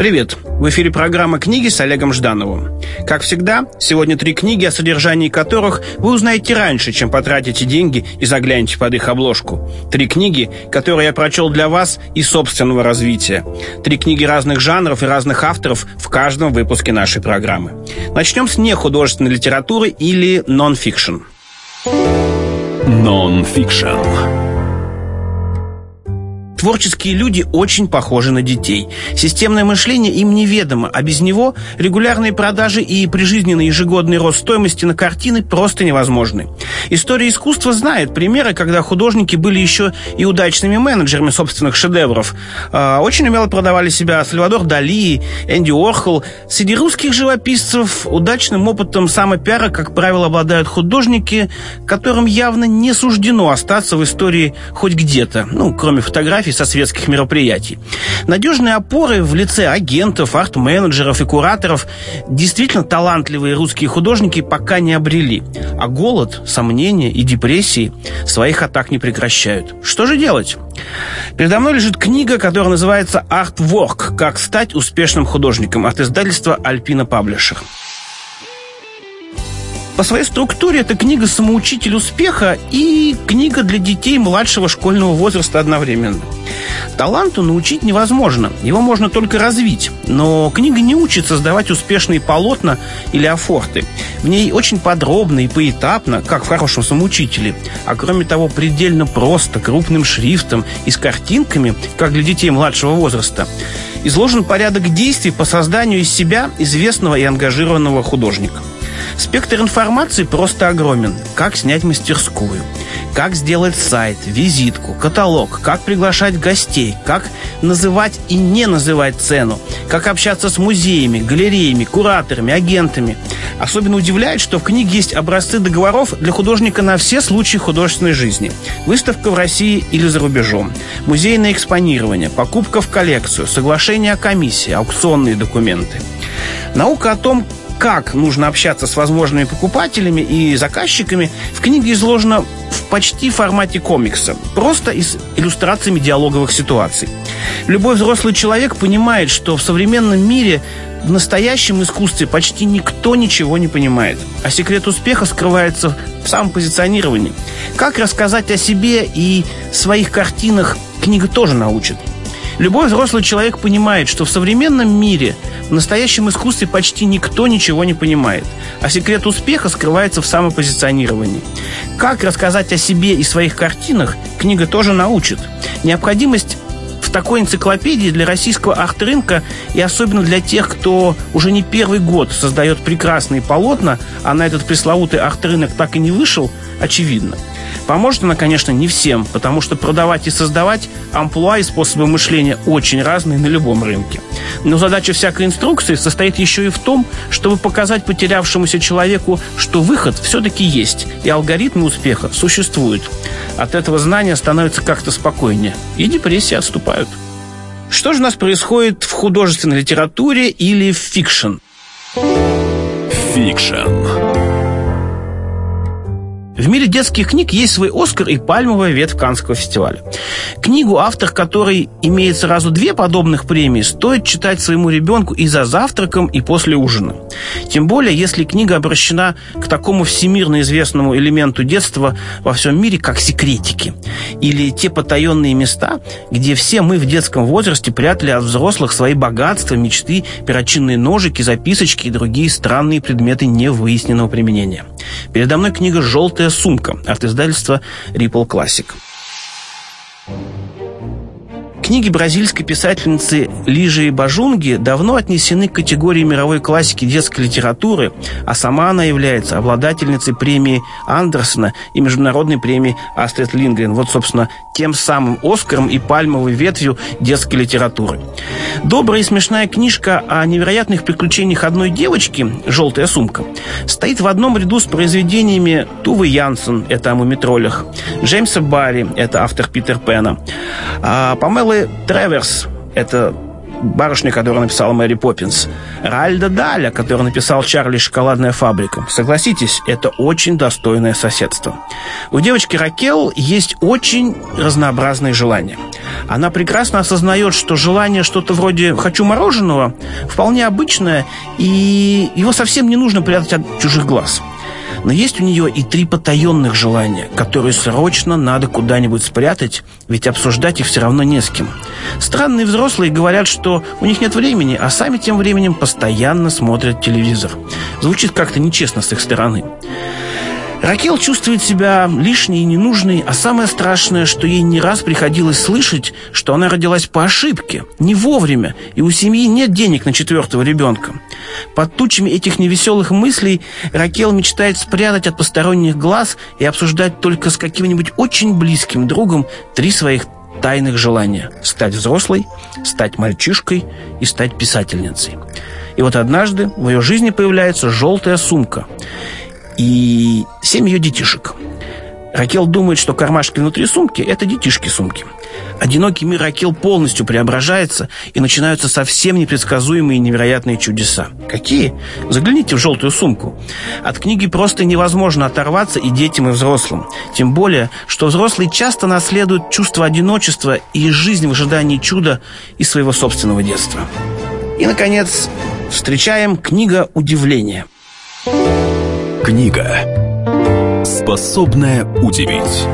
Привет! В эфире программа «Книги» с Олегом Ждановым. Как всегда, сегодня три книги, о содержании которых вы узнаете раньше, чем потратите деньги и заглянете под их обложку. Три книги, которые я прочел для вас и собственного развития. Три книги разных жанров и разных авторов в каждом выпуске нашей программы. Начнем с нехудожественной литературы или нон-фикшн. Нон-фикшн. Творческие люди очень похожи на детей. Системное мышление им неведомо, а без него регулярные продажи и прижизненный ежегодный рост стоимости на картины просто невозможны. История искусства знает примеры, когда художники были еще и удачными менеджерами собственных шедевров. А, очень умело продавали себя Сальвадор Дали, Энди Орхол. Среди русских живописцев удачным опытом самопиара, как правило, обладают художники, которым явно не суждено остаться в истории хоть где-то, ну, кроме фотографий со светских мероприятий. Надежные опоры в лице агентов, арт-менеджеров и кураторов действительно талантливые русские художники пока не обрели. А голод, сомнения и депрессии своих атак не прекращают. Что же делать? Передо мной лежит книга, которая называется «Artwork. Как стать успешным художником» от издательства «Альпина Паблишер». По своей структуре это книга «Самоучитель успеха» и книга для детей младшего школьного возраста одновременно. Таланту научить невозможно, его можно только развить. Но книга не учит создавать успешные полотна или афорты. В ней очень подробно и поэтапно, как в хорошем самоучителе, а кроме того предельно просто, крупным шрифтом и с картинками, как для детей младшего возраста, изложен порядок действий по созданию из себя известного и ангажированного художника. Спектр информации просто огромен. Как снять мастерскую, как сделать сайт, визитку, каталог, как приглашать гостей, как называть и не называть цену, как общаться с музеями, галереями, кураторами, агентами. Особенно удивляет, что в книге есть образцы договоров для художника на все случаи художественной жизни. Выставка в России или за рубежом, музейное экспонирование, покупка в коллекцию, соглашение о комиссии, аукционные документы. Наука о том, как нужно общаться с возможными покупателями и заказчиками, в книге изложено в почти формате комикса, просто и с иллюстрациями диалоговых ситуаций. Любой взрослый человек понимает, что в современном мире в настоящем искусстве почти никто ничего не понимает. А секрет успеха скрывается в самом позиционировании. Как рассказать о себе и своих картинах книга тоже научит. Любой взрослый человек понимает, что в современном мире, в настоящем искусстве почти никто ничего не понимает. А секрет успеха скрывается в самопозиционировании. Как рассказать о себе и своих картинах, книга тоже научит. Необходимость в такой энциклопедии для российского арт-рынка и особенно для тех, кто уже не первый год создает прекрасные полотна, а на этот пресловутый арт-рынок так и не вышел, очевидно. Поможет она, конечно, не всем, потому что продавать и создавать амплуа и способы мышления очень разные на любом рынке. Но задача всякой инструкции состоит еще и в том, чтобы показать потерявшемуся человеку, что выход все-таки есть, и алгоритмы успеха существуют. От этого знания становится как-то спокойнее, и депрессии отступают. Что же у нас происходит в художественной литературе или в fiction? Fiction. Мире детских книг есть свой Оскар и пальмовая ветвь Канского фестиваля. Книгу, автор которой имеет сразу две подобных премии, стоит читать своему ребенку и за завтраком, и после ужина. Тем более, если книга обращена к такому всемирно известному элементу детства во всем мире, как секретики. Или те потаенные места, где все мы в детском возрасте прятали от взрослых свои богатства, мечты, перочинные ножики, записочки и другие странные предметы невыясненного применения. Передо мной книга «Желтая сумка» от издательства Ripple Classic. Книги бразильской писательницы Лижи Бажунги давно отнесены к категории мировой классики детской литературы, а сама она является обладательницей премии Андерсона и международной премии Астрид Лингрен. Вот, собственно, тем самым Оскаром и пальмовой ветвью детской литературы. Добрая и смешная книжка о невероятных приключениях одной девочки «Желтая сумка» стоит в одном ряду с произведениями Тувы Янсен, это о мумитролях, Джеймса Барри, это автор Питер Пэна, а Памелы Треверс, это барышня, которая написала Мэри Поппинс, Ральда Даля, который написал Чарли Шоколадная фабрика. Согласитесь, это очень достойное соседство. У девочки Ракел есть очень разнообразные желания. Она прекрасно осознает, что желание что-то вроде «хочу мороженого» вполне обычное, и его совсем не нужно прятать от чужих глаз. Но есть у нее и три потаенных желания, которые срочно надо куда-нибудь спрятать, ведь обсуждать их все равно не с кем. Странные взрослые говорят, что у них нет времени, а сами тем временем постоянно смотрят телевизор. Звучит как-то нечестно с их стороны. Ракел чувствует себя лишней и ненужной, а самое страшное, что ей не раз приходилось слышать, что она родилась по ошибке, не вовремя, и у семьи нет денег на четвертого ребенка. Под тучами этих невеселых мыслей Ракел мечтает спрятать от посторонних глаз и обсуждать только с каким-нибудь очень близким другом три своих тайных желания – стать взрослой, стать мальчишкой и стать писательницей. И вот однажды в ее жизни появляется желтая сумка – и семь ее детишек. Ракел думает, что кармашки внутри сумки – это детишки сумки. Одинокий мир Ракел полностью преображается, и начинаются совсем непредсказуемые и невероятные чудеса. Какие? Загляните в желтую сумку. От книги просто невозможно оторваться и детям, и взрослым. Тем более, что взрослые часто наследуют чувство одиночества и жизнь в ожидании чуда из своего собственного детства. И, наконец, встречаем книга удивления. Книга, способная удивить.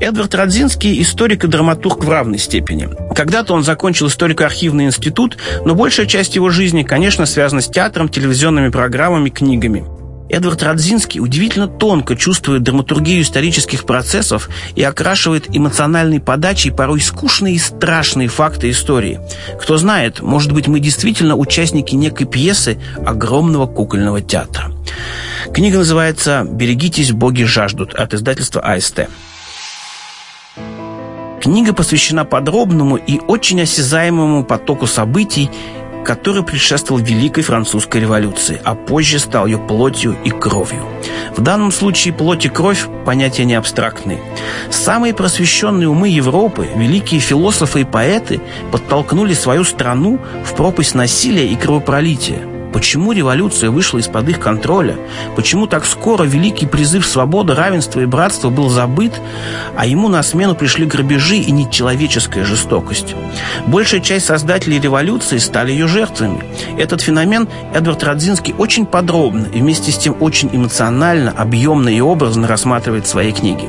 Эдвард Радзинский – историк и драматург в равной степени. Когда-то он закончил историко-архивный институт, но большая часть его жизни, конечно, связана с театром, телевизионными программами, книгами. Эдвард Радзинский удивительно тонко чувствует драматургию исторических процессов и окрашивает эмоциональной подачей порой скучные и страшные факты истории. Кто знает, может быть, мы действительно участники некой пьесы огромного кукольного театра. Книга называется «Берегитесь, боги жаждут» от издательства АСТ. Книга посвящена подробному и очень осязаемому потоку событий который предшествовал Великой Французской революции, а позже стал ее плотью и кровью. В данном случае плоть и кровь – понятия не абстрактные. Самые просвещенные умы Европы, великие философы и поэты подтолкнули свою страну в пропасть насилия и кровопролития. Почему революция вышла из-под их контроля? Почему так скоро великий призыв свободы, равенства и братства был забыт, а ему на смену пришли грабежи и нечеловеческая жестокость? Большая часть создателей революции стали ее жертвами. Этот феномен Эдвард Радзинский очень подробно и вместе с тем очень эмоционально, объемно и образно рассматривает в своей книге.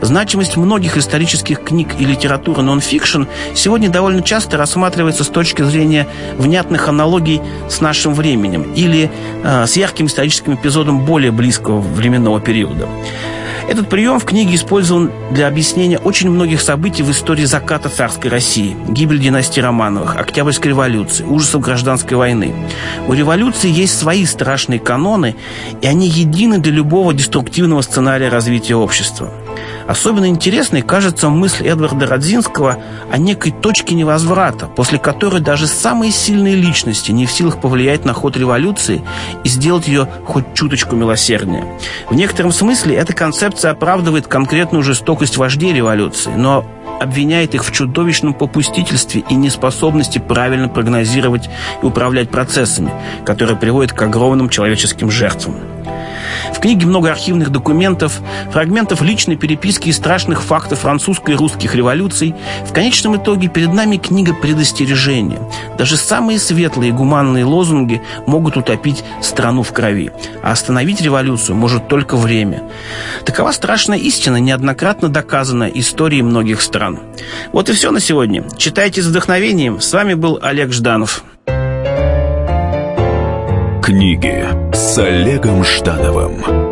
Значимость многих исторических книг и литературы нон-фикшн сегодня довольно часто рассматривается с точки зрения внятных аналогий с нашим временем временем или э, с ярким историческим эпизодом более близкого временного периода. Этот прием в книге использован для объяснения очень многих событий в истории заката царской России, гибель династии Романовых, Октябрьской революции, ужасов гражданской войны. У революции есть свои страшные каноны, и они едины для любого деструктивного сценария развития общества. Особенно интересной кажется мысль Эдварда Родзинского о некой точке невозврата, после которой даже самые сильные личности не в силах повлиять на ход революции и сделать ее хоть чуточку милосерднее. В некотором смысле эта концепция оправдывает конкретную жестокость вождей революции, но обвиняет их в чудовищном попустительстве и неспособности правильно прогнозировать и управлять процессами, которые приводят к огромным человеческим жертвам. Книге много архивных документов, фрагментов личной переписки и страшных фактов французской и русских революций. В конечном итоге перед нами книга предостережения. Даже самые светлые и гуманные лозунги могут утопить страну в крови. А остановить революцию может только время. Такова страшная истина, неоднократно доказанная историей многих стран. Вот и все на сегодня. Читайте с вдохновением. С вами был Олег Жданов. Книги с Олегом Ждановым